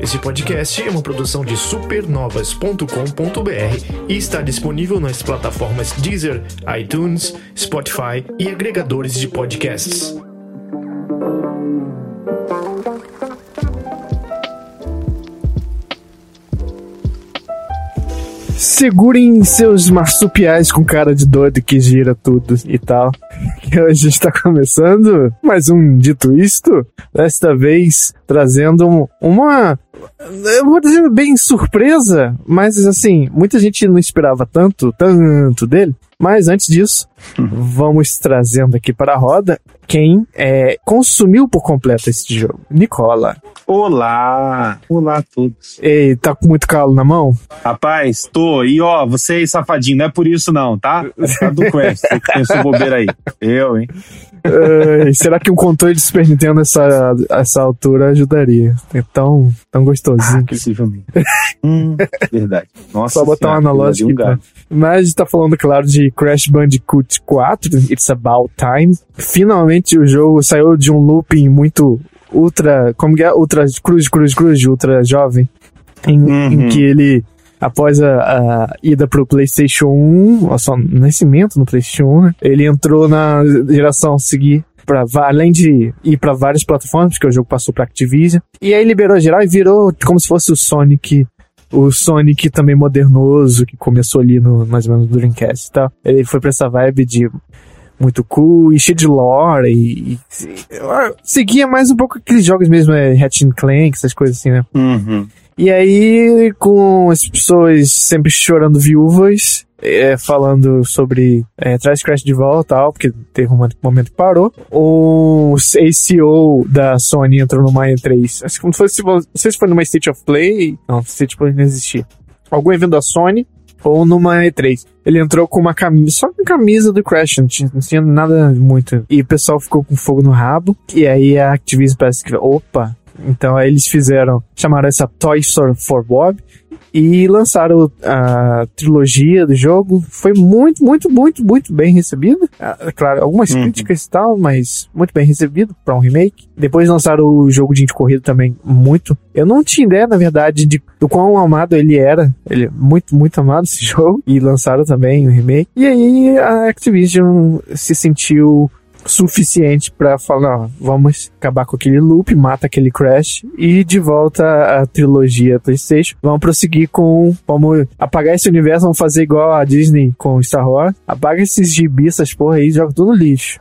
Esse podcast é uma produção de supernovas.com.br e está disponível nas plataformas Deezer, iTunes, Spotify e agregadores de podcasts. Segurem seus marsupiais com cara de doido que gira tudo e tal. Que hoje está começando mais um Dito Isto. Desta vez trazendo um- uma. Eu vou dizer bem surpresa, mas assim, muita gente não esperava tanto, tanto dele. Mas antes disso, vamos trazendo aqui para a roda quem é, consumiu por completo esse jogo. Nicola. Olá! Olá a todos. Ei, tá com muito calo na mão? Rapaz, tô. E ó, você aí, safadinho, não é por isso não, tá? É causa do Quest. Pensou bobeira aí. Eu, hein? Ai, será que um controle de Super Nintendo nessa, essa altura ajudaria? É tão, tão gostosinho. que... Possivelmente. hum, verdade. Nossa Só botar um senhora, analógico. um e tá. Mas a gente tá falando, claro, de Crash Bandicoot 4, It's About Time. Finalmente o jogo saiu de um looping muito ultra, como que é? Ultra cruz, cruz, cruz, ultra jovem. Em, Uhum. em que ele, após a, a ida pro PlayStation 1, ó, só nascimento no PlayStation 1, né? ele entrou na geração seguir. Pra, va- além de ir pra várias plataformas, porque o jogo passou pra Activision. E aí liberou geral e virou como se fosse o Sonic o Sonic também modernoso, que começou ali no mais ou menos no Dreamcast e tal. Ele foi pra essa vibe de muito cool e cheio de lore e, e- e- seguia mais um pouco aqueles jogos mesmo, é, Ratchet and Clank, essas coisas assim, né? Uhum. E aí, com as pessoas sempre chorando viúvas, é, falando sobre é, traz Crash de volta tal, porque teve um momento que parou. O ACO da Sony entrou numa E3. Acho que se fosse, não sei se foi numa State of Play. Não, State of Play não existia. Algum evento da Sony ou numa E3. Ele entrou com uma camisa, só com camisa do Crash, não tinha, não tinha nada muito. E o pessoal ficou com fogo no rabo. E aí a Activision parece que, opa. Então aí eles fizeram, chamaram essa Toy Story for Bob e lançaram a trilogia do jogo. Foi muito, muito, muito, muito bem recebido. Ah, Claro, algumas Uhum. críticas e tal, mas muito bem recebido para um remake. Depois lançaram o jogo de corrida também muito. Eu não tinha ideia, na verdade, de do quão amado ele era. Ele é muito, muito amado esse jogo. E lançaram também o remake. E aí a Activision se sentiu suficiente pra falar, ó, vamos acabar com aquele loop, mata aquele Crash e de volta a trilogia PlayStation. Vamos prosseguir com, vamos apagar esse universo, vamos fazer igual a Disney com Star Wars. Apaga esses gibis, essas porra aí, joga tudo no lixo.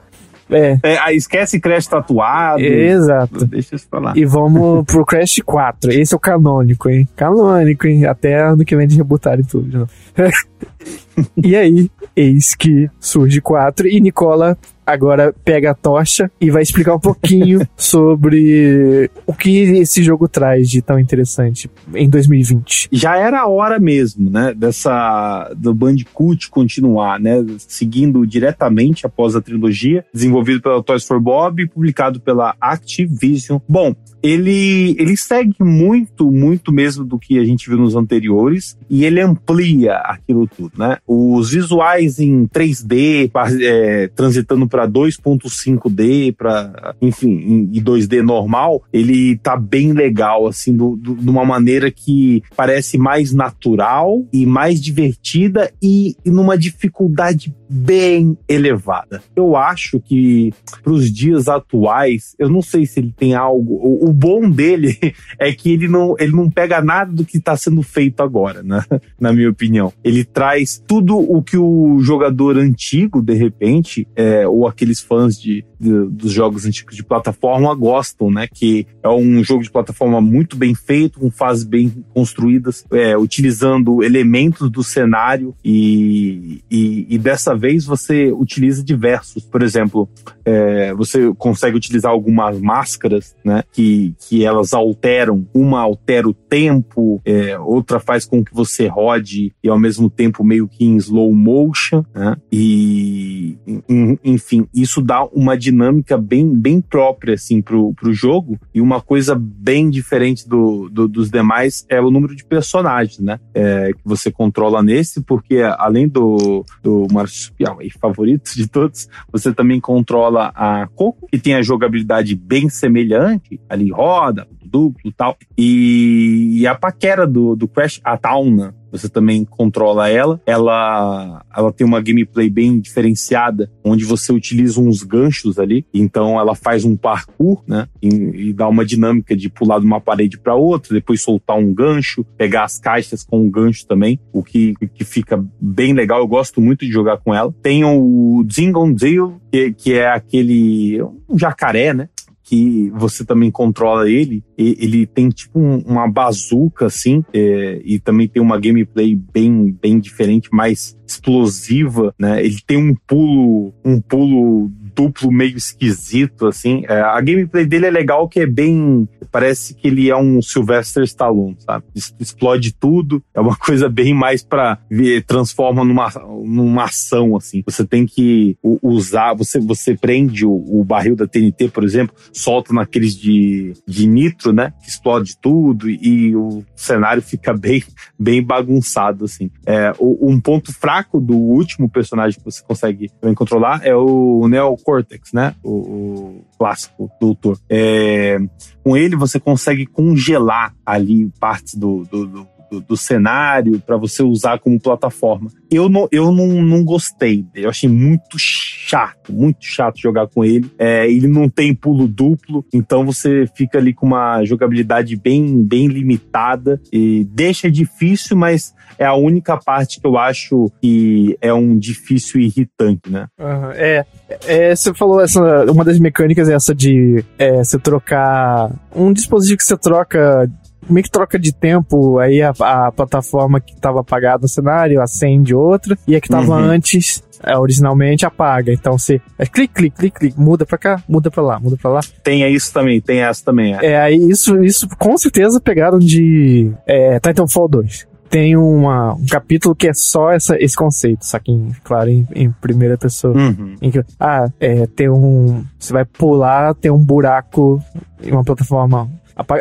É, É, aí esquece Crash tatuado. exato. Deixa isso pra lá. E vamos pro Crash 4. Esse é o canônico, hein? Canônico, hein? Até ano que vem de rebutarem tudo. de novo. e aí, eis que surge 4 e Nicola agora pega a tocha e vai explicar um pouquinho sobre o que esse jogo traz de tão interessante em 2020. já era a hora mesmo, né, dessa do Bandicoot continuar, né, seguindo diretamente após a trilogia, desenvolvido pela Toys for Bob e publicado pela Activision. Bom, ele ele segue muito, muito mesmo do que a gente viu nos anteriores e ele amplia aquilo tudo, né? Os visuais em 3D, pa- é, transitando para 2.5D, para enfim, em 2D normal, ele tá bem legal, assim, do, do- de uma maneira que parece mais natural e mais divertida e, e numa dificuldade bem elevada. Eu acho que para os dias atuais, eu não sei se ele tem algo. O, o bom dele é que ele não, ele não pega nada do que está sendo feito agora, né? na minha opinião. Ele traz tudo o que o jogador antigo, de repente, é, ou aqueles fãs de, de- dos jogos antigos de plataforma gostam, né? Que é um jogo de plataforma muito bem feito, com fases bem construídas, é, utilizando elementos do cenário e, e, e dessa vez você utiliza diversos. Por exemplo, é, você consegue utilizar algumas máscaras, né? Que, que elas alteram. Uma altera o tempo, é, outra faz com que você rode e ao mesmo tempo meio que em slow motion, né? E, en- enfim, isso dá uma dinâmica dinâmica bem, bem própria, assim, pro, pro jogo. E uma coisa bem diferente do, do dos demais é o número de personagens, né? É, que você controla nesse, porque além do, do marsupial favorito de todos, você também controla a Coco, que tem a jogabilidade bem semelhante, ali roda, duplo e tal. E, a paquera do, do Crash, a Tauna, você também controla ela. Ela, ela tem uma gameplay bem diferenciada, onde você utiliza uns ganchos ali. Então ela faz um parkour, né? E, e dá uma dinâmica de pular de uma parede para outra, depois soltar um gancho, pegar as caixas com um gancho também, o que, que fica bem legal. Eu gosto muito de jogar com ela. Tem o Zingon Zil, que, que é aquele um jacaré, né? Que você também controla ele. ele tem tipo um, uma bazuca, assim, é, e também tem uma gameplay bem, bem diferente, mais explosiva, né? Ele tem um pulo, um pulo duplo meio esquisito, assim. É, a gameplay dele é legal, que é bem. Parece que ele é um Sylvester Stallone, sabe? Explode tudo. É uma coisa bem mais pra ver, transforma numa, numa ação, assim. Você tem que usar, você, você prende o, o barril da TNT, por exemplo, solta naqueles de, de nitro, né? Que explode tudo e, e o cenário fica bem, bem bagunçado, assim. É, um ponto fraco do último personagem que você consegue também controlar é o Neo Cortex, né? O, o clássico doutor. É, com ele você consegue congelar ali partes do, do, do do, do cenário para você usar como plataforma. Eu não, eu não, não gostei. Eu achei muito chato, muito chato jogar com ele. É, ele não tem pulo duplo, então você fica ali com uma jogabilidade bem, bem limitada e deixa difícil, mas é a única parte que eu acho que é um difícil irritante, né? Uhum, é, é, você falou essa, uma das mecânicas é essa de é, você trocar um dispositivo que você troca meio que troca de tempo, aí a, a plataforma que estava apagada no cenário acende outra, e a que estava uhum. antes é, originalmente apaga. Então você é, clique, clique, clique, clique, muda pra cá, muda pra lá, muda pra lá. Tem isso também, tem essa também. É, é aí isso, isso com certeza pegaram de é, Titanfall 2 tem uma, um capítulo que é só essa, esse conceito, só que, em, claro, em, em primeira pessoa. Uhum. Em que, ah, é, tem um. Você vai pular, tem um buraco em uma plataforma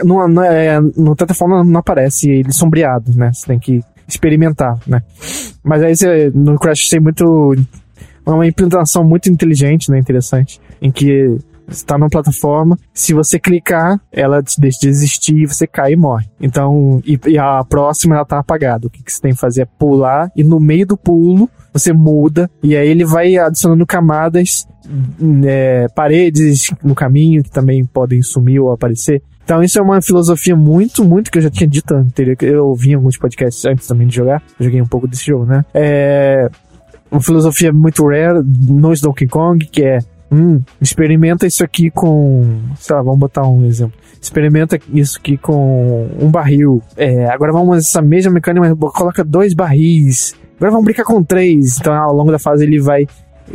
no, no, é, no plataforma não aparece ele sombreado, né? Você tem que experimentar, né? Mas aí você, no Crash tem muito. Uma implementação muito inteligente, né? Interessante. Em que está numa plataforma, se você clicar, ela deixa de existir, você cai e morre. Então, e, e a próxima ela tá apagada. O que, que você tem que fazer é pular e no meio do pulo você muda e aí ele vai adicionando camadas, é, paredes no caminho que também podem sumir ou aparecer. Então isso é uma filosofia muito, muito que eu já tinha dito anterior, eu ouvi em alguns podcasts antes também de jogar. Eu joguei um pouco desse jogo, né? É uma filosofia muito rare no Donkey Kong, que é hum, experimenta isso aqui com, sei lá, vamos botar um exemplo. Experimenta isso aqui com um barril. É, agora vamos essa mesma mecânica, mas coloca dois barris. Agora vamos brincar com três. Então ao longo da fase ele vai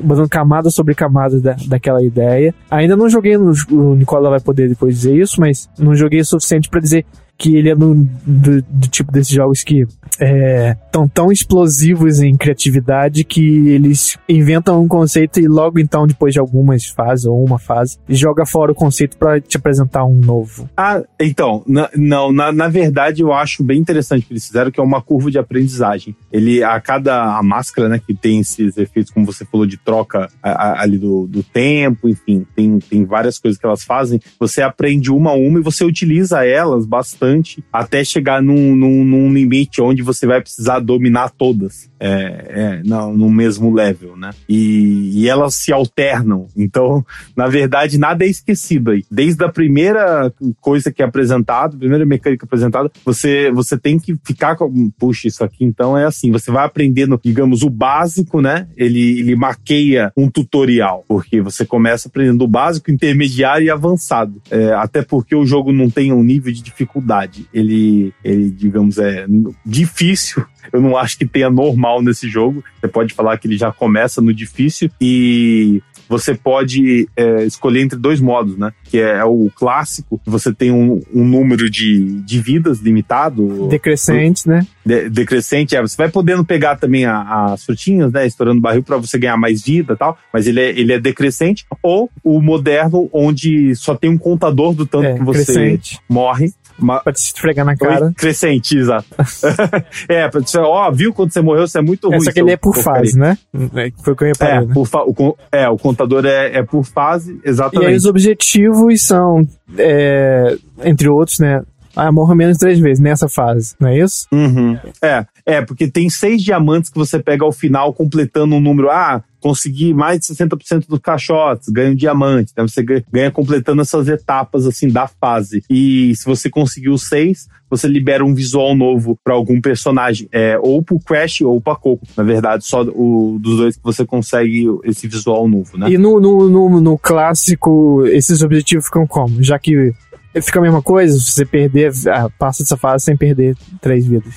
botando camada sobre camada da, daquela ideia. Ainda não joguei, no, o Nicola vai poder depois dizer isso, mas não joguei o suficiente para dizer que ele é do, do, do tipo desses jogos que é, tão, tão explosivos em criatividade que eles inventam um conceito e logo então, depois de algumas fases ou uma fase, joga fora o conceito para te apresentar um novo. Ah, então, na, não, na, na verdade eu acho bem interessante que eles fizeram, que é uma curva de aprendizagem. Ele, a cada a máscara, né, que tem esses efeitos, como você falou, de troca a, a, ali do, do tempo, enfim, tem, tem várias coisas que elas fazem, você aprende uma a uma e você utiliza elas bastante até chegar num, num, num limite onde você vai precisar dominar todas é, é, no, no, mesmo level, né? E, e, elas se alternam. Então, na verdade, nada é esquecido aí. Desde a primeira coisa que é apresentada, primeira mecânica apresentada, você, você tem que ficar com. Puxa, isso aqui então é assim. Você vai aprendendo, digamos, o básico, né? Ele, ele maqueia um tutorial, porque você começa aprendendo o básico, intermediário e avançado. É, até porque o jogo não tem um nível de dificuldade. Ele, ele digamos, é difícil eu não acho que tenha normal nesse jogo. Você pode falar que ele já começa no difícil e você pode é, escolher entre dois modos, né? Que é o clássico, você tem um, um número de, de vidas limitado. Decrescente, né? De, decrescente, é. Você vai podendo pegar também as frutinhas, né? Estourando barril para você ganhar mais vida e tal, mas ele é, ele é decrescente. Ou o moderno, onde só tem um contador do tanto É, que você crescente. morre. Uma, Pra te esfregar na cara. Crescente, exato. é, pra você, ó, viu quando você morreu, você é muito ruim. Essa aqui seu ele é por porcaria. fase, né? É, Foi o que eu reparei, É, né? fa- o, é, o contador é, é por fase, E aí exatamente. os objetivos são, é, entre outros, né? Ah, morra menos três vezes nessa fase, não é isso? Uhum. É, é, porque tem seis diamantes que você pega ao final, completando um número. Ah, consegui mais de 60% dos caixotes, ganha um diamante. Então você ganha, completando essas etapas assim da fase. E se você conseguiu seis, você libera um visual novo para algum personagem. É, ou pro Crash ou pra Coco. Na verdade, só o, dos dois que você consegue esse visual novo, né? E no, no, no, no clássico, esses objetivos ficam como? Já que fica a mesma coisa, se você perder, ah, passa dessa fase sem perder três vidas.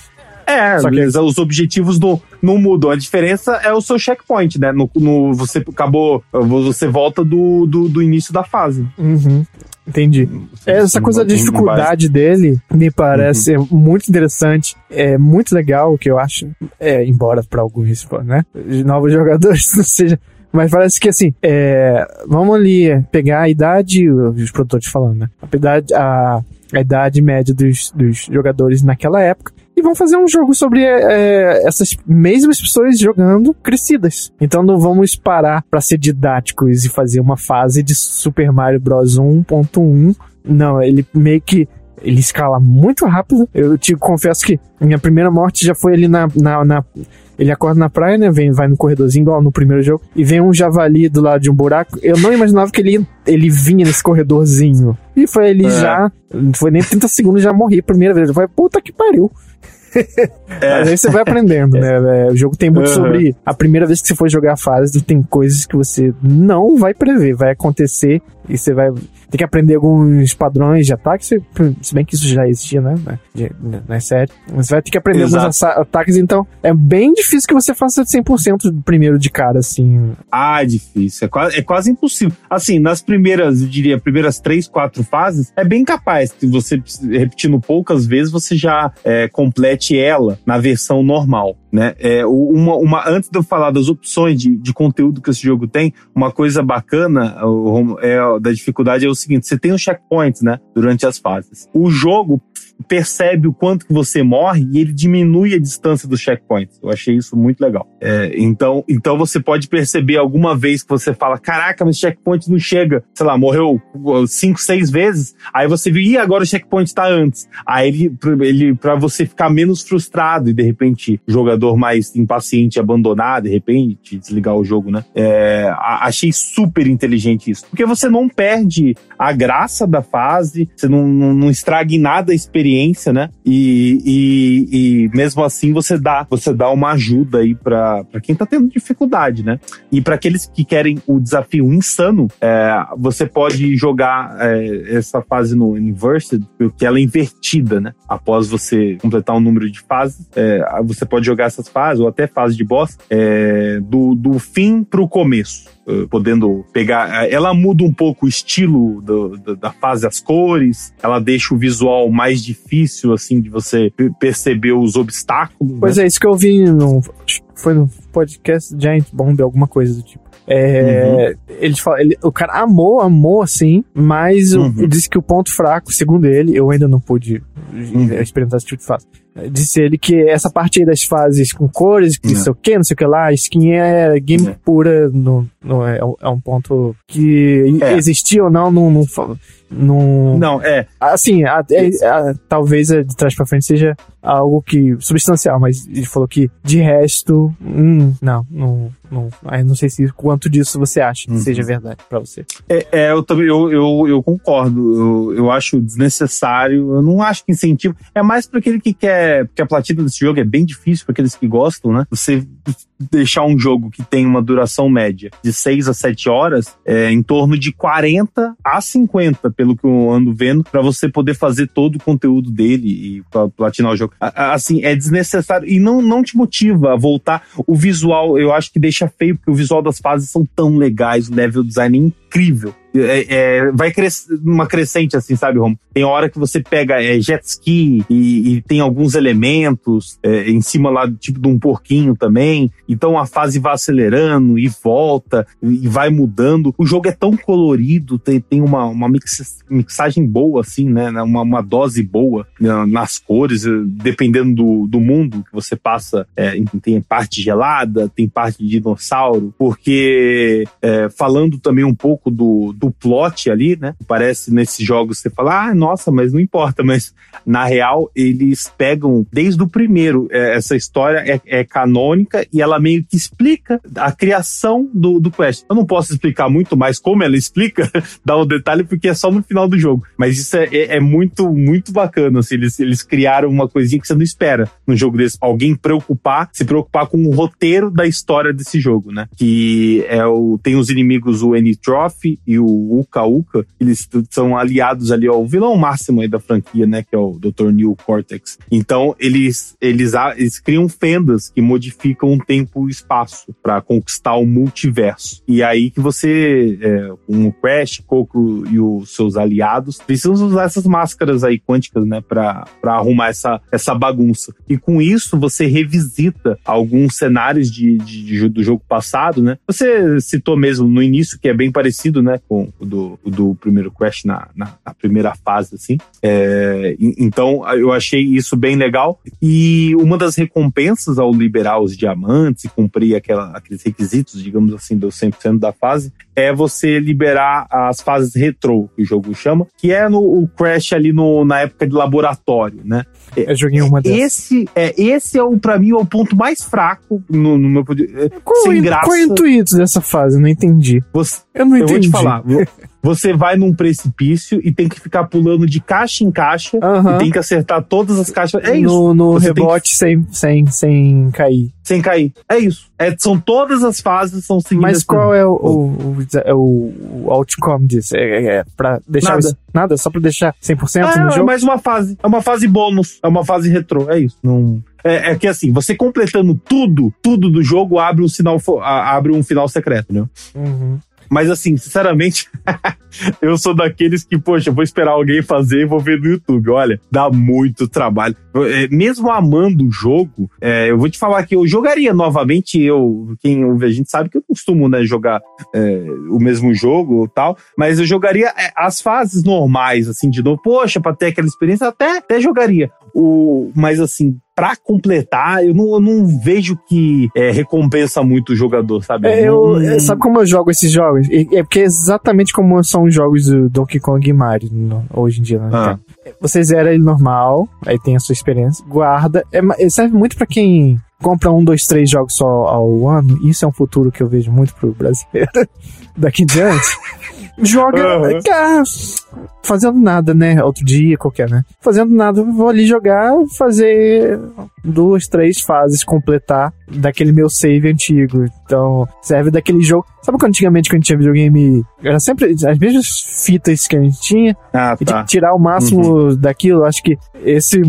É, Só que- os objetivos não, não mudam. A diferença é o seu checkpoint, né? No, no- você acabou. Você volta do, do, do início da fase. Uhum. Entendi. Essa coisa da dificuldade dele me parece Uhum. muito interessante, é muito legal, o que eu acho, é, embora para alguns, né, novos jogadores não seja, mas parece que assim, é, vamos ali é, pegar a idade, os produtores falando, né, a idade, a, a idade média dos, dos jogadores naquela época, e vão fazer um jogo sobre é, essas mesmas pessoas jogando crescidas. Então não vamos parar pra ser didáticos e fazer uma fase de Super Mario Bros 1.1. Não, ele meio que ele escala muito rápido. Eu te confesso que minha primeira morte já foi ali na, na, na- ele acorda na praia, né? Vem, vai no corredorzinho, igual no primeiro jogo, e vem um javali do lado de um buraco. Eu não imaginava que ele, ele vinha nesse corredorzinho. E foi ele É. já. Não foi nem 30 segundos, já morri a primeira vez. Eu falei, puta que pariu. É. Mas aí você vai aprendendo, né? É, O jogo tem muito Uhum. sobre a primeira vez que você for jogar a fase, tem coisas que você não vai prever, vai acontecer e você vai ter que aprender alguns padrões de ataque, se, se bem que isso já existia, né? De- Não é sério. Você vai ter que aprender Exato. alguns ataques, então é bem difícil que você faça 100% do primeiro de cara, assim. Ah, é difícil. É quase, é quase impossível. Assim, nas primeiras, eu diria, primeiras três, quatro fases, é bem capaz que você, repetindo poucas vezes, você já é, complete ela na versão normal. Né? É, uma, uma, antes de eu falar das opções de, de conteúdo que esse jogo tem, uma coisa bacana o é, da dificuldade é o seguinte: você tem os checkpoints né, durante as fases. O jogo percebe o quanto que você morre e ele diminui a distância dos checkpoints. Eu achei isso muito legal. É, então, então você pode perceber alguma vez que você fala: caraca, mas checkpoint não chega, sei lá, morreu cinco, seis vezes. Aí você viu, e agora o checkpoint tá antes. Aí ele, ele para você ficar menos frustrado e de repente jogador mais impaciente abandonar, de repente desligar o jogo, né? É, achei super inteligente isso. Porque você não perde a graça da fase, você não, não, não estraga em nada a experiência, né? E, e, e mesmo assim você dá, você dá uma ajuda aí pra quem tá tendo dificuldade, né? E para aqueles que querem o desafio insano, é, você pode jogar é, essa fase no Inversed, porque ela é invertida, né? Após você completar um número de fases, é, você pode jogar essas fases, ou até fase de boss, é, do, do fim pro começo. Eh, Podendo pegar. eh, Ela muda um pouco o estilo do- do- da fase, as cores. Ela deixa o visual mais difícil, assim, de você pe- perceber os obstáculos. né? Pois é, isso que eu vi no. Foi no podcast Giant Bomb, alguma coisa do tipo. É, ele fala, ele- o cara amou, amou, assim, mas Uhum. disse que o ponto fraco, segundo ele, eu ainda não pude Uhum. experimentar esse tipo de fase. Disse ele que essa parte aí das fases com cores, que não É. sei o que, não sei o que lá, skin é game É. pura, no, no- é, é um ponto que É. existia ou não, não, não, não, Não, é. Assim, a- é- a- talvez a de trás pra frente seja algo que substancial, mas ele falou que de resto, hum, não, não, não, aí não sei se quanto disso você acha que Uhum. seja verdade pra você. É, é, eu também eu, eu, eu concordo. Eu, eu acho desnecessário. Eu não acho que incentivo. É mais para aquele que quer é. Porque a platina desse jogo é bem difícil para aqueles que gostam, né? Você deixar um jogo que tem uma duração média de 6 a 7 horas, é em torno de 40 a 50, pelo que eu ando vendo, para você poder fazer todo o conteúdo dele e platinar o jogo. Assim, é desnecessário e não, não te motiva a voltar. O visual, eu acho que deixa feio, porque o visual das fases são tão legais, o level design é incrível. É, é, vai cres uma crescente, assim, sabe, Rom? Tem hora que você pega é, jet ski e, e, tem alguns elementos é, em cima lá, tipo de um porquinho também. Então a fase vai acelerando e volta e vai mudando. O jogo é tão colorido, tem, tem uma, uma mix, mixagem boa, assim, né? Uma, uma dose boa né, nas cores, dependendo do, do mundo que você passa. É, tem parte gelada, tem parte de dinossauro, porque é, falando também um pouco do, do plot ali, né? Parece nesses jogos você fala, ah, nossa, mas não importa, mas na real eles pegam desde o primeiro. É, essa história é, é, canônica e ela meio que explica a criação do, do Quest. Eu não posso explicar muito mais como ela explica, dá um detalhe, porque é só no final do jogo. Mas isso é, é, é muito, muito bacana. Assim, eles, eles criaram uma coisinha que você não espera no jogo desse. Alguém preocupar, se preocupar com o roteiro da história desse jogo, né? Que é o, tem os inimigos, o Trophy e o Uka Uka, eles são aliados ali ao vilão máximo aí da franquia, né? Que é o Dr. Neil Cortex. Então, eles, eles, eles criam fendas que modificam o tempo e o espaço para conquistar o multiverso. E aí que você, é, com o Crash, Coco e os seus aliados, precisam usar essas máscaras aí quânticas, né? Pra arrumar essa, essa bagunça. E com isso, você revisita alguns cenários de, de, de, do jogo passado, né? Você citou mesmo no início, que é bem parecido, né? Com o do, do primeiro Crash na, na, na primeira fase, assim. É, então, eu achei isso bem legal. E uma das recompensas ao liberar os diamantes e cumprir aquela, aqueles requisitos, digamos assim, do 100% da fase, é você liberar as fases retrô, que o jogo chama, que é no o Crash ali no, na época de laboratório, né? Eu joguei uma dessas. Esse é, esse é o, pra mim, é o ponto mais fraco no, no meu... Qual, sem graça. Qual é o intuito dessa fase? Eu não entendi. Você, eu não entendi. Eu vou te falar. Você vai num precipício e tem que ficar pulando de caixa em caixa uhum. e tem que acertar todas as caixas. É no, isso. No rebote que... sem, sem, sem cair. Sem cair. É isso. É, são todas as fases são seguidas. Mas qual é o, o, o, o, outcome disso? É, é, é pra deixar. Nada. Isso, nada? Só pra deixar 100% é, no jogo? É mais uma fase. É uma fase bônus. É uma fase retrô. É isso. Não. É, é, que assim, você completando tudo, tudo do jogo abre um sinal, abre um final secreto, né? Uhum. Mas assim, sinceramente, eu sou daqueles que, poxa, vou esperar alguém fazer e vou ver no YouTube. Olha, dá muito trabalho. É, mesmo amando o jogo, é, eu vou te falar que eu jogaria novamente. Eu, quem ouve a gente sabe que eu costumo né, jogar é, o mesmo jogo ou tal, mas eu jogaria é, as fases normais, assim, de novo. Poxa, pra ter aquela experiência, até, até jogaria. O, mas assim, para completar, eu não, eu não vejo que é, recompensa muito o jogador, sabe? É, eu, é, sabe como eu jogo esses jogos? É porque é exatamente como são os jogos do Donkey Kong e Mario no, hoje em dia. Né? Ah. Você zera ele normal, aí tem a sua experiência, guarda. É, serve muito para quem compra um, dois, três jogos só ao ano. Isso é um futuro que eu vejo muito pro brasileiro daqui em diante. Joga, uhum. fazendo nada, né? Outro dia qualquer, né? Fazendo nada, vou ali jogar, fazer duas, três fases, completar daquele meu save antigo. Então, serve daquele jogo. Sabe quando antigamente, quando a gente tinha videogame, era sempre as mesmas fitas que a gente tinha, ah, e tá. tirar o máximo uhum. daquilo. Acho que esse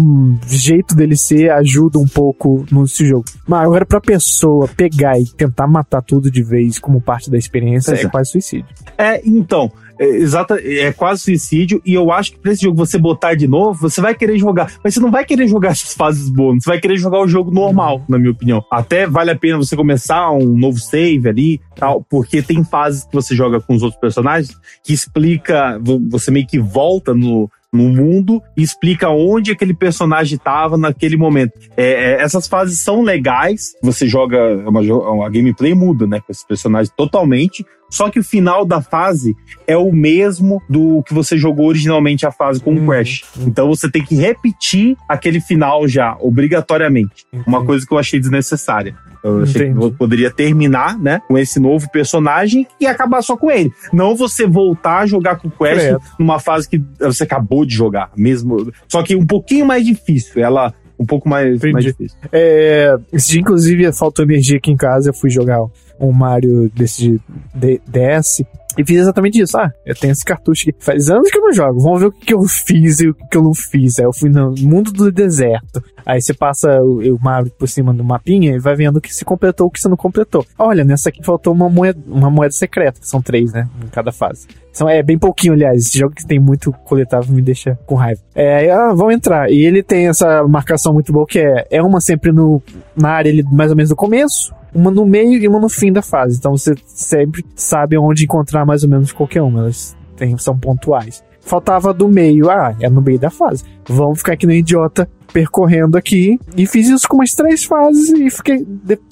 jeito dele ser ajuda um pouco nesse jogo. Mas agora, pra pessoa pegar e tentar matar tudo de vez como parte da experiência, é, é quase suicídio. É, então. É, exata, é quase suicídio. E eu acho que pra esse jogo você botar de novo, você vai querer jogar. Mas você não vai querer jogar essas fases bônus. Você vai querer jogar o jogo normal, na minha opinião. Até vale a pena você começar um novo save ali, tal, porque tem fases que você joga com os outros personagens que explica. Você meio que volta no, no mundo e explica onde aquele personagem estava naquele momento. É, é, essas fases são legais, você joga, é uma, a gameplay muda, né, com esse personagem totalmente, só que o final da fase é o mesmo do que você jogou originalmente a fase com o uhum. Crash. Então você tem que repetir aquele final já, obrigatoriamente. Uma coisa que eu achei desnecessária. Eu achei Entendi. que poderia terminar, né, com esse novo personagem e acabar só com ele. Não você voltar a jogar com o Quest numa fase que você acabou de jogar, mesmo. Só que um pouquinho mais difícil. Ela um pouco mais, mais difícil. É, esse dia, inclusive, faltou energia aqui em casa, eu fui jogar um Mario desse de DS. E fiz exatamente isso. Ah, eu tenho esse cartucho aqui. Faz anos que eu não jogo. Vamos ver o que, que eu fiz e o que, que eu não fiz. Aí eu fui no mundo do deserto. Aí você passa o, o Mario por cima do mapinha e vai vendo o que se completou o que você não completou. Olha, nessa aqui faltou uma moeda, uma moeda secreta, que são três, né? Em cada fase. São, é bem pouquinho, aliás. Esse jogo que tem muito coletável me deixa com raiva. É, ah, vamos entrar. E ele tem essa marcação muito boa que é, é uma sempre no, na área ele, mais ou menos do começo, uma no meio e uma no fim da fase. Então você sempre sabe onde encontrar mais ou menos qualquer uma. Elas tem, são pontuais. Faltava do meio. Ah, é no meio da fase. Vamos ficar aqui no idiota percorrendo aqui. E fiz isso com umas três fases e fiquei.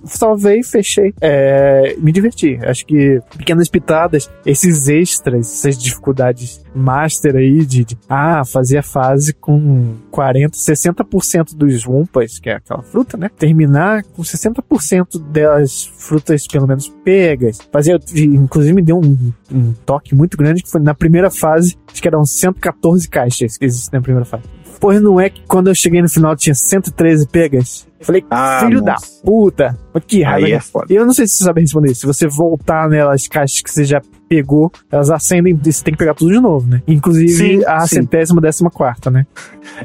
Salvei, fechei. É, me diverti. Acho que pequenas pitadas, esses extras, essas dificuldades master aí de, de ah, fazer a fase com 40, 60% dos Wumpas, que é aquela fruta, né? Terminar com 60% das frutas, pelo menos, pegas. Fazer, inclusive, me deu um, um toque muito grande que foi na primeira fase, acho que eram 114 caixas que existem na primeira fase. Pois não é que quando eu cheguei no final tinha 113 pegas? Falei, ah, filho nossa. da puta. Que raiva. É eu não sei se você sabe responder. Se você voltar nelas caixas que você já pegou, elas acendem e você tem que pegar tudo de novo, né? Inclusive sim, a sim. centésima décima quarta, né?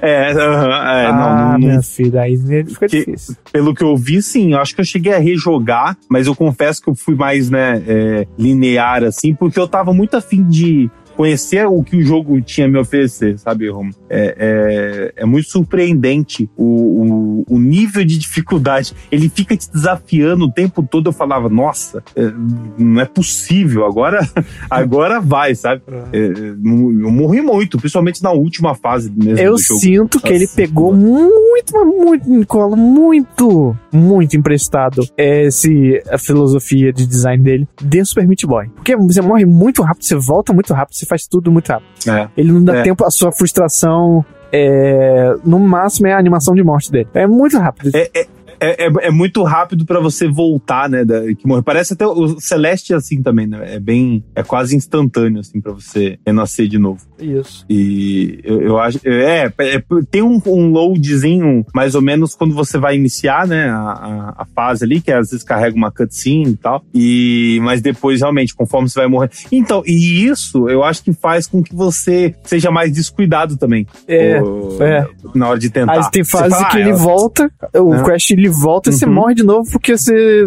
É, uh é ah, não, não, minha filha, aí fica que, difícil. Pelo que eu vi, sim, eu acho que eu cheguei a rejogar, mas eu confesso que eu fui mais, né, é, linear, assim, porque eu tava muito afim de conhecer o que o jogo tinha a me oferecer, sabe, Romo? É, é, é, muito surpreendente o, o, o, nível de dificuldade. Ele fica te desafiando o tempo todo. Eu falava, nossa, é, não é possível, agora, agora vai, sabe? É, é eu morri muito, principalmente na última fase mesmo. Eu sinto que ele pegou muito, muito, Nicola, muito, muito emprestado esse, a filosofia de design dele de Super Meat Boy. Porque você morre muito rápido, você volta muito rápido, você faz tudo muito rápido. É. Ele não dá é. tempo, a sua frustração. É, no máximo é a animação de morte dele. É muito rápido. É, é, é, é, é, muito rápido para você voltar, né? Da, que morre. Parece até o Celeste assim também, né? É bem. É quase instantâneo, assim, para você renascer de novo. Isso. E eu, eu acho. É, é, tem um, um loadzinho, mais ou menos, quando você vai iniciar, né? A, a, a, fase ali, que às vezes carrega uma cutscene e tal. E, mas depois, realmente, conforme você vai morrer. Então, e isso eu acho que faz com que você seja mais descuidado também. É. O, é. Na hora de tentar. Aí tem fase fala, que ah, ele volta, o é. Crash ele volta uhum. e você uhum. morre de novo porque você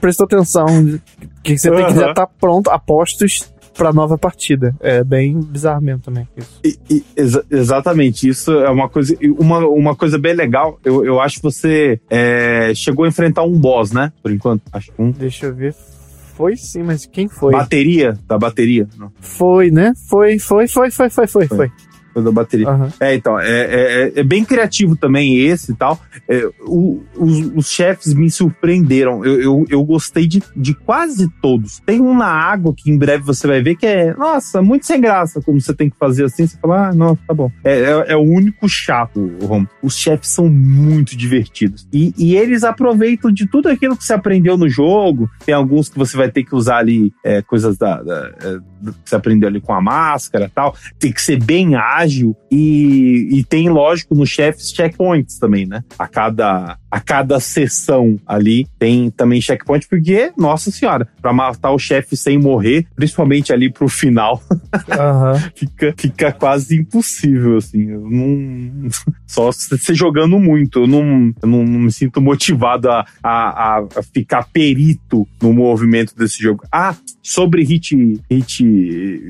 prestou atenção. Que você uhum. tem que já estar tá pronto, apostos pra nova partida. É bem bizarro mesmo também. Isso. E, e, exa exatamente, isso é uma coisa. Uma, uma coisa bem legal. Eu, eu acho que você é, chegou a enfrentar um boss, né? Por enquanto. Acho que um. Deixa eu ver. Foi sim, mas quem foi? Bateria, da bateria. Não. Foi, né? Foi, foi, foi, foi, foi, foi, foi da bateria. Uhum. É, então, é, é, é, bem criativo também esse e tal. É, o, os, os, chefes me surpreenderam. Eu, eu, eu, gostei de, de quase todos. Tem um na água que em breve você vai ver que é, nossa, muito sem graça como você tem que fazer assim. Você fala, ah, não, tá bom. É, é, é o único chato, Rom. Os chefes são muito divertidos. E, e eles aproveitam de tudo aquilo que você aprendeu no jogo. Tem alguns que você vai ter que usar ali é, coisas da, da, é, você aprendeu ali com a máscara tal. Tem que ser bem ágil ágil e, e tem, lógico, nos chefes checkpoints também, né? A cada, a cada sessão ali tem também checkpoint, porque, nossa senhora, para matar o chefe sem morrer, principalmente ali pro final, uhum. fica, fica quase impossível, assim. Eu não, só você jogando muito. Eu não, eu não, me sinto motivado a, a, a, ficar perito no movimento desse jogo. Ah, sobre hit, hit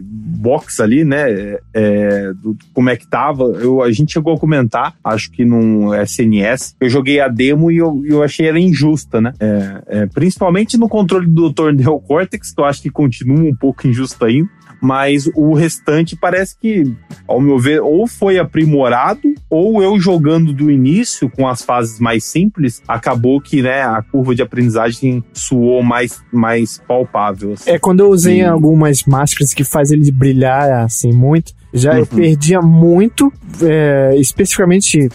box ali, né? É, do, como é que tava. Eu, a gente chegou a comentar, acho que num SNS. Eu joguei a demo e eu, eu achei ela injusta, né? É, é, principalmente no controle do Torneo Cortex, que eu acho que continua um pouco injusto ainda mas o restante parece que, ao meu ver, ou foi aprimorado, ou eu jogando do início com as fases mais simples, acabou que né, a curva de aprendizagem suou mais, mais palpável. Assim. É, quando eu usei e... algumas máscaras que faz ele brilhar assim muito, Já uhum. eu perdia muito, é, especificamente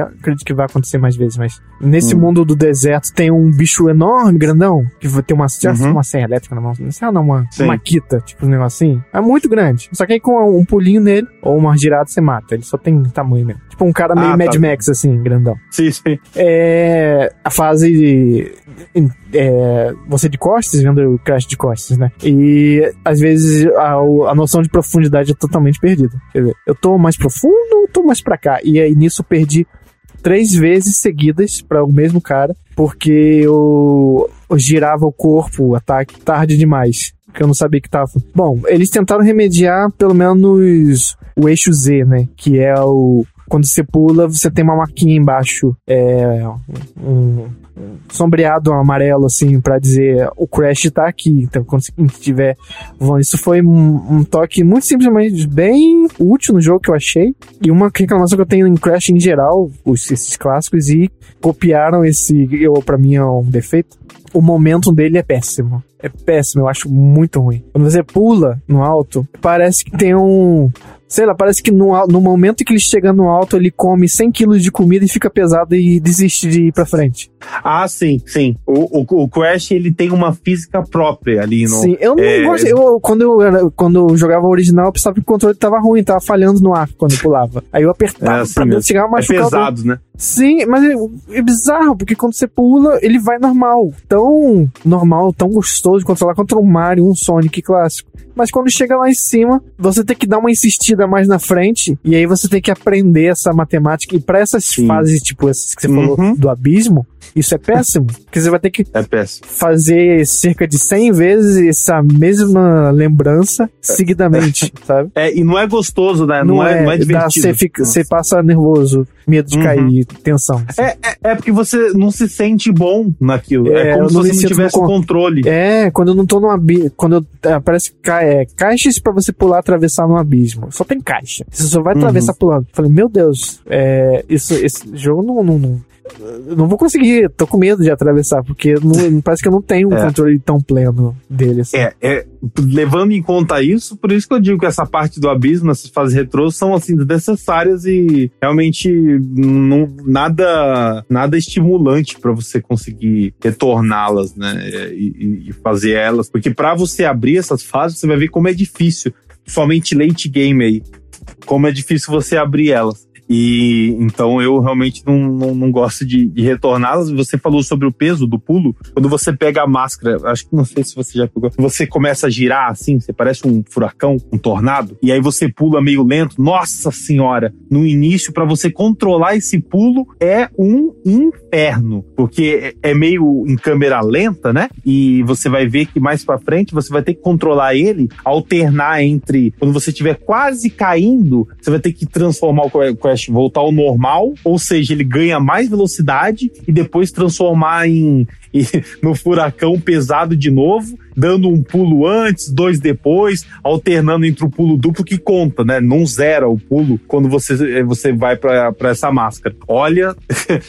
acredito que vai acontecer mais vezes, mas nesse hum. mundo do deserto tem um bicho enorme, grandão, que ter uma, uhum. uma serra elétrica na mão. Não sei, não, uma, uma quita, tipo um negocinho. É muito grande. Só que aí com um pulinho nele, ou uma girada, você mata. Ele só tem tamanho mesmo. Tipo um cara meio ah, Mad tá. Max, assim, grandão. Sim, sim. É, a fase é, você de costas, vendo o crash de costas, né? E às vezes a, a noção de profundidade é totalmente perdida. Quer dizer, eu tô mais profundo ou tô mais pra cá? E aí nisso eu perdi três vezes seguidas para o mesmo cara, porque eu, eu girava o corpo, o ataque, tarde demais. Que eu não sabia que tava. Bom, eles tentaram remediar pelo menos o eixo Z, né? Que é o. Quando você pula, você tem uma marquinha embaixo. É. Um, sombreado amarelo, assim, para dizer o Crash tá aqui. Então, quando estiver voando. Isso foi um, um, toque muito simples, mas bem útil no jogo que eu achei. E uma reclamação que eu tenho em Crash em geral, os, esses clássicos, e copiaram esse, eu, pra mim é um defeito. O momento dele é péssimo. É péssimo, eu acho muito ruim. Quando você pula no alto, parece que tem um Sei lá, parece que no, no momento que ele chega no alto, ele come 100 quilos de comida e fica pesado e desiste de ir pra frente. Ah, sim, sim. O, o, o Crash, ele tem uma física própria ali no... Sim, eu não é... gosto... Eu, quando, eu era, quando eu jogava o original, eu pensava que o controle tava ruim, tava falhando no ar quando pulava. Aí eu apertava é assim pra chegar mais É pesado, né? Sim, mas é, é, bizarro, porque quando você pula, ele vai normal. Tão normal, tão gostoso de controlar contra um Mario, um Sonic clássico mas quando chega lá em cima, você tem que dar uma insistida mais na frente, e aí você tem que aprender essa matemática. E para essas Sim. fases, tipo essas que você uhum. falou do abismo, isso é péssimo, porque você vai ter que é fazer cerca de 100 vezes essa mesma lembrança seguidamente, sabe? É, e não é gostoso, né? Não, não é, é, não é divertido. Você, passa nervoso, medo de uhum. cair, tensão. Assim. É, é, é, porque você não se sente bom naquilo. É, é como se você não tivesse o controle. É, quando eu não tô no abismo, quando eu, é, parece que cai, é, caixas para você pular, atravessar no abismo. Só tem caixa. Você só vai atravessar uhum. pulando. falei, meu Deus, é, isso, esse jogo não, não, não não vou conseguir, tô com medo de atravessar, porque não, parece que eu não tenho um é. controle tão pleno dele. Assim. É, é, levando em conta isso, por isso que eu digo que essa parte do abismo, essas fases retrô, são assim, necessárias e realmente não, nada, nada estimulante para você conseguir retorná-las, né? E, e fazer elas. Porque para você abrir essas fases, você vai ver como é difícil. Somente late game aí. Como é difícil você abrir elas. E então eu realmente não, não, não gosto de, de retorná-las. Você falou sobre o peso do pulo. Quando você pega a máscara, acho que não sei se você já pegou, você começa a girar assim, você parece um furacão, um tornado, e aí você pula meio lento. Nossa senhora! No início, para você controlar esse pulo, é um inferno, porque é, é meio em câmera lenta, né? E você vai ver que mais para frente você vai ter que controlar ele, alternar entre quando você estiver quase caindo, você vai ter que transformar o Crash voltar ao normal, ou seja, ele ganha mais velocidade e depois transformar em, no furacão pesado de novo, dando um pulo antes, dois depois, alternando entre o pulo duplo que conta, né? Não zera o pulo quando você, você vai para essa máscara. Olha,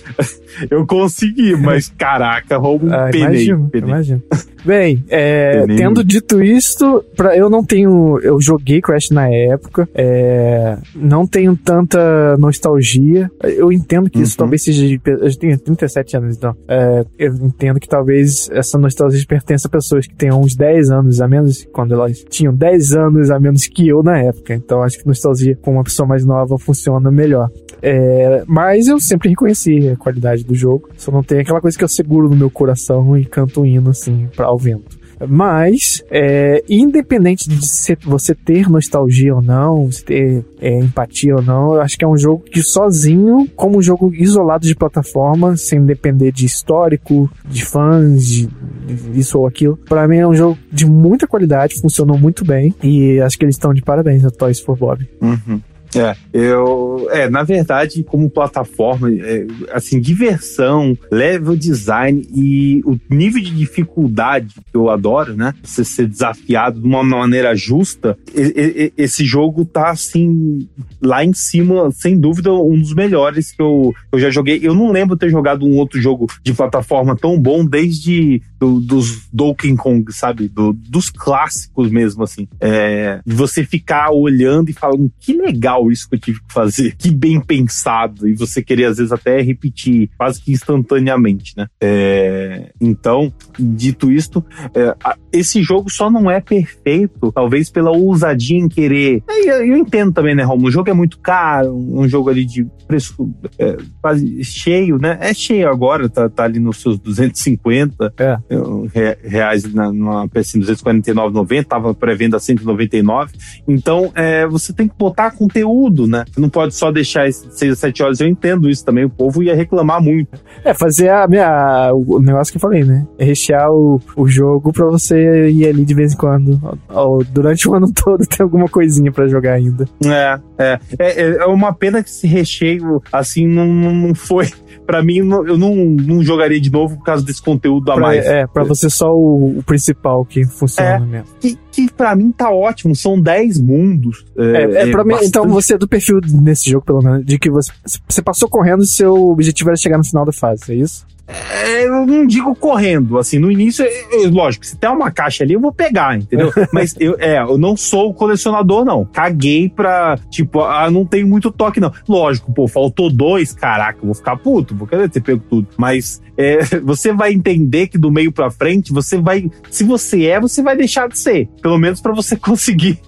eu consegui, mas caraca, roubo ah, penei. Imagino. Bem, é, tendo dito isto, pra, eu não tenho. Eu joguei Crash na época, é, não tenho tanta nostalgia. Eu entendo que uhum. isso talvez seja. De, eu tenho 37 anos, então. É, eu entendo que talvez essa nostalgia pertença a pessoas que tenham uns 10 anos a menos, quando elas tinham 10 anos a menos que eu na época. Então acho que nostalgia com uma pessoa mais nova funciona melhor. É, mas eu sempre reconheci a qualidade do jogo. Só não tem aquela coisa que eu seguro no meu coração e canto um hino assim pra ao vento. Mas, é, independente de você ter nostalgia ou não, você ter é, empatia ou não, eu acho que é um jogo que sozinho, como um jogo isolado de plataforma, sem depender de histórico, de fãs, de, de isso ou aquilo, para mim é um jogo de muita qualidade, funcionou muito bem e acho que eles estão de parabéns a Toys for Bob. Uhum. É, eu, é, na verdade, como plataforma, é, assim, diversão, level design e o nível de dificuldade que eu adoro, né? Você ser desafiado de uma maneira justa, e, e, esse jogo tá, assim, lá em cima, sem dúvida, um dos melhores que eu, eu já joguei. Eu não lembro ter jogado um outro jogo de plataforma tão bom desde do, dos Donkey Kong, sabe? Do, dos clássicos mesmo, assim. É, você ficar olhando e falando que legal isso que eu tive que fazer, que bem pensado, e você querer às vezes até repetir quase que instantaneamente, né? É, então, dito isto, é, esse jogo só não é perfeito, talvez pela ousadia em querer. Eu, eu entendo também, né, Romulo? O jogo é muito caro, um jogo ali de preço é, quase cheio, né? É cheio agora, tá, tá ali nos seus 250 é. reais na, numa PS 249,90, tava pré-venda 199. Então, é, você tem que botar conteúdo, né? Você não pode só deixar esses 6 a 7 horas. Eu entendo isso também, o povo ia reclamar muito. É, fazer a minha, o negócio que eu falei, né? É rechear o, o jogo pra você ir ali de vez em quando. Ou, durante o ano todo tem alguma coisinha para jogar ainda. É, é, é. É uma pena que esse recheio, assim, não, não foi para mim, eu não, não jogaria de novo por causa desse conteúdo a pra, mais. É, pra você só o, o principal que funciona é, mesmo. Que, que pra mim tá ótimo, são 10 mundos. É, é, é pra mim, então você é do perfil nesse jogo, pelo menos, de que você, você passou correndo e seu objetivo era chegar no final da fase, é isso? É, eu não digo correndo, assim, no início, eu, lógico, se tem uma caixa ali, eu vou pegar, entendeu? Mas eu, é, eu não sou colecionador, não. Caguei pra, tipo, ah, não tenho muito toque, não. Lógico, pô, faltou dois, caraca, eu vou ficar puto, vou querer ter pego tudo. Mas é, você vai entender que do meio pra frente, você vai, se você é, você vai deixar de ser. Pelo menos para você conseguir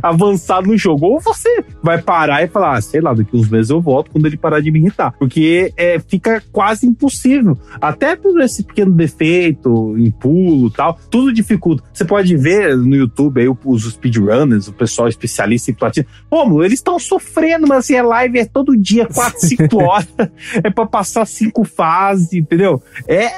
avançar no jogo. Ou você vai parar e falar, ah, sei lá, daqui uns meses eu volto quando ele parar de me irritar. Porque é, fica quase impossível até por esse pequeno defeito, em pulo tal, tudo dificulta. Você pode ver no YouTube aí os speedrunners, o pessoal especialista em platina. Como? Eles estão sofrendo, mas assim, é live é todo dia, 4, 5 horas. é para passar cinco fases, entendeu? É,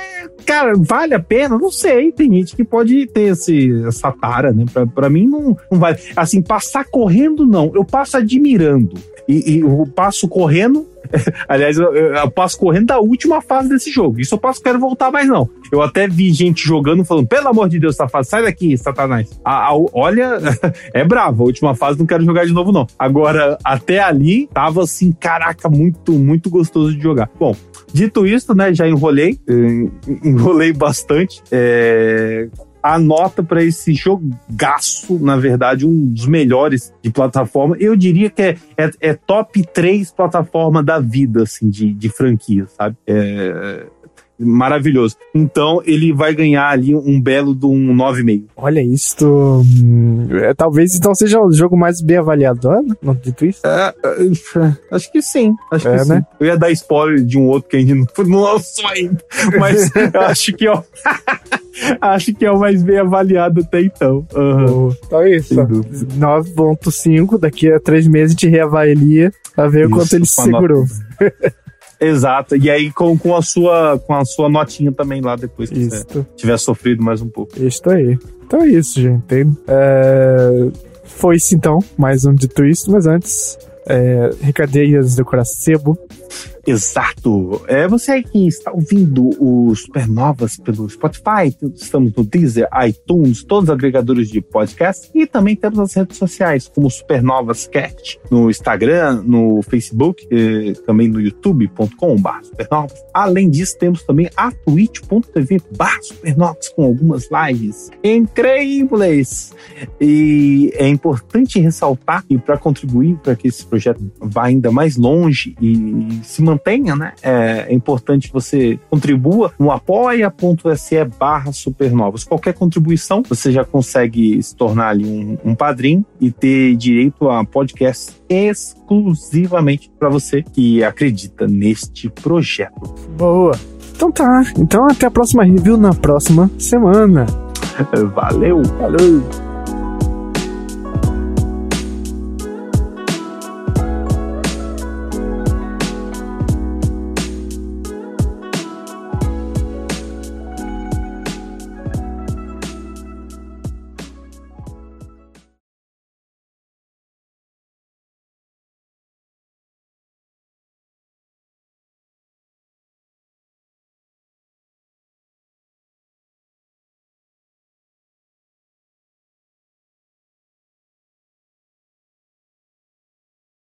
cara, vale a pena? Não sei. Tem gente que pode ter esse, essa tara, né? Pra, pra mim não, não vale. Assim, passar correndo, não. Eu passo admirando. E, e eu passo correndo Aliás, eu, eu, passo correndo da última fase desse jogo. Isso eu passo, quero voltar mais não. Eu até vi gente jogando falando, pelo amor de Deus, safado, sai daqui, Satanás. A, a, olha, é bravo. A última fase não quero jogar de novo, não. Agora, até ali, tava assim, caraca, muito, muito gostoso de jogar. Bom, dito isso, né, já enrolei, enrolei bastante. É, a nota para esse jogaço, na verdade, um dos melhores de plataforma. Eu diria que é, é, é top 3 plataforma da vida, assim, de, de franquia, sabe? É, maravilhoso. Então ele vai ganhar ali um belo de um 9,5. Olha isso. Hum, é, talvez então seja o jogo mais bem avaliado do ano, não dito isso? É, é, acho que sim. Acho é, que né? sim. Eu ia dar spoiler de um outro que a gente não, lançou ainda. Mas eu acho que é acho que é o mais bem avaliado até então. Uhum. Então é isso. 9.5, daqui a três meses a gente reavalia pra ver isso, o quanto ele segurou. Exato. E aí com, com, a sua, com a sua notinha também lá depois que isso. você tiver sofrido mais um pouco. Isso aí. Então é isso, gente. É... Foi-se então mais um de twist, mas antes, é... recadeias do Coracebo. Exato. É você que está ouvindo o Supernovas pelo Spotify, estamos no Deezer, iTunes, todos os agregadores de podcast e também temos as redes sociais como Supernovas Cat no Instagram, no Facebook, também no youtube.com.br supernovas. Além disso, temos também a twitch.tv supernovas com algumas lives incríveis. E é importante ressaltar que para contribuir para que esse projeto vá ainda mais longe e se mantenha mantenha, né? É, é importante que você contribua no apoia.se barra supernovas. Qualquer contribuição, você já consegue se tornar ali um, um padrinho e ter direito a podcast exclusivamente para você que acredita neste projeto. Boa! Então tá. Então até a próxima review na próxima semana. Valeu! Valeu!